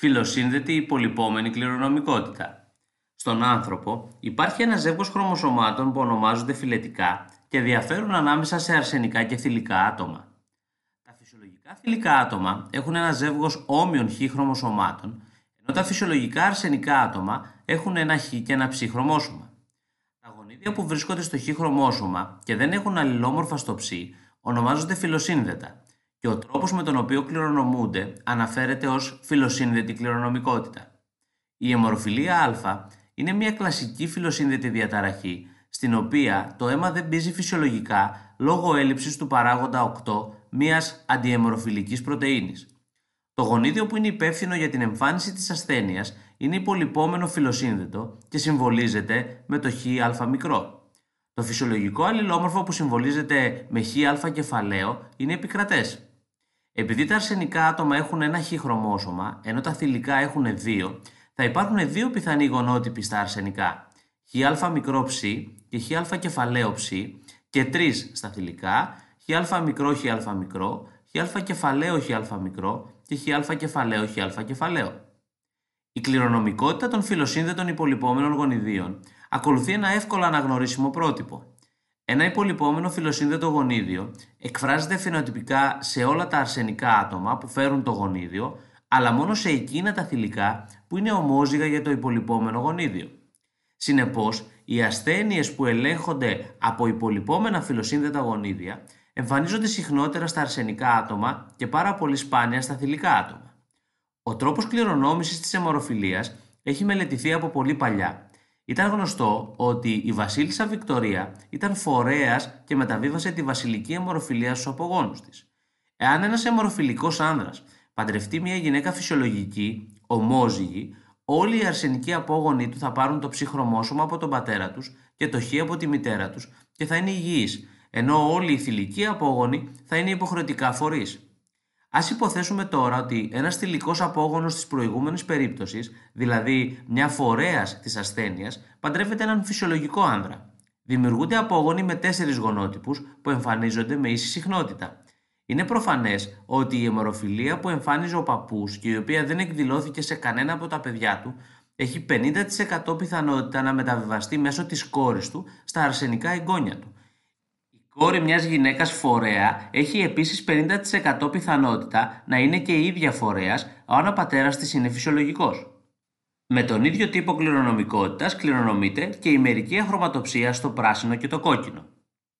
Φιλοσύνδετη υπολοιπόμενη κληρονομικότητα. Στον άνθρωπο υπάρχει ένα ζεύγος χρωμοσωμάτων που ονομάζονται φιλετικά και διαφέρουν ανάμεσα σε αρσενικά και θηλυκά άτομα. Τα φυσιολογικά θηλυκά άτομα έχουν ένα ζεύγος όμοιων χ χρωμοσωμάτων, ενώ τα φυσιολογικά αρσενικά άτομα έχουν ένα χ και ένα ψ χρωμόσωμα. Τα γονίδια που βρίσκονται στο χ χρωμόσωμα και δεν έχουν αλληλόμορφα στο ψ ονομάζονται φιλοσύνδετα και ο τρόπος με τον οποίο κληρονομούνται αναφέρεται ως φιλοσύνδετη κληρονομικότητα. Η αιμορροφιλία α είναι μια κλασική φιλοσύνδετη διαταραχή στην οποία το αίμα δεν μπίζει φυσιολογικά λόγω έλλειψης του παράγοντα 8 μιας αντιαιμορροφιλικής πρωτεΐνης. Το γονίδιο που είναι υπεύθυνο για την εμφάνιση της ασθένειας είναι υπολοιπόμενο φιλοσύνδετο και συμβολίζεται με το χ α μικρό. Το φυσιολογικό αλληλόμορφο που συμβολίζεται με χ α κεφαλαίο είναι επικρατές. Επειδή τα αρσενικά άτομα έχουν ένα χ χρωμόσωμα, ενώ τα θηλυκά έχουν δύο, θα υπάρχουν δύο πιθανοί γονότυποι στα αρσενικά. Χ μικρό ψ και χ κεφαλαίο ψ και τρεις στα θηλυκά, χ μικρό χ μικρό, χ κεφαλαίο χ μικρό και χ κεφαλαίο χ κεφαλαίο. Η κληρονομικότητα των φιλοσύνδετων υπολοιπόμενων γονιδίων ακολουθεί ένα εύκολο αναγνωρίσιμο πρότυπο. Ένα υπολοιπόμενο φιλοσύνδετο γονίδιο εκφράζεται φαινοτυπικά σε όλα τα αρσενικά άτομα που φέρουν το γονίδιο, αλλά μόνο σε εκείνα τα θηλυκά που είναι ομόζυγα για το υπολοιπόμενο γονίδιο. Συνεπώς, οι ασθένειες που ελέγχονται από υπολοιπόμενα φιλοσύνδετα γονίδια εμφανίζονται συχνότερα στα αρσενικά άτομα και πάρα πολύ σπάνια στα θηλυκά άτομα. Ο τρόπος κληρονόμησης της αιμορροφιλίας έχει μελετηθεί από πολύ παλιά ήταν γνωστό ότι η βασίλισσα Βικτωρία ήταν φορέας και μεταβίβασε τη βασιλική αιμορροφιλία στους απογόνους της. Εάν ένας αιμορροφιλικός άνδρας παντρευτεί μια γυναίκα φυσιολογική, ομόζυγη, όλοι οι αρσενικοί απόγονοι του θα πάρουν το ψυχρομόσωμα από τον πατέρα τους και το χ από τη μητέρα τους και θα είναι υγιείς, ενώ όλοι οι θηλυκοί απόγονοι θα είναι υποχρεωτικά φορείς. Α υποθέσουμε τώρα ότι ένας θηλυκός απόγονος της προηγούμενης περίπτωσης, δηλαδή μια φορέας της ασθένειας, παντρεύεται έναν φυσιολογικό άνδρα. Δημιουργούνται απόγονοι με τέσσερις γονότυπους που εμφανίζονται με ίση συχνότητα. Είναι προφανές ότι η αιμορροφιλία που εμφάνιζε ο παππούς και η οποία δεν εκδηλώθηκε σε κανένα από τα παιδιά του, έχει 50% πιθανότητα να μεταβιβαστεί μέσω της κόρης του στα αρσενικά εγγόνια του κόρη μιας γυναίκας φορέα έχει επίσης 50% πιθανότητα να είναι και η ίδια φορέας αν ο πατέρας της είναι φυσιολογικός. Με τον ίδιο τύπο κληρονομικότητας κληρονομείται και η μερική αχρωματοψία στο πράσινο και το κόκκινο.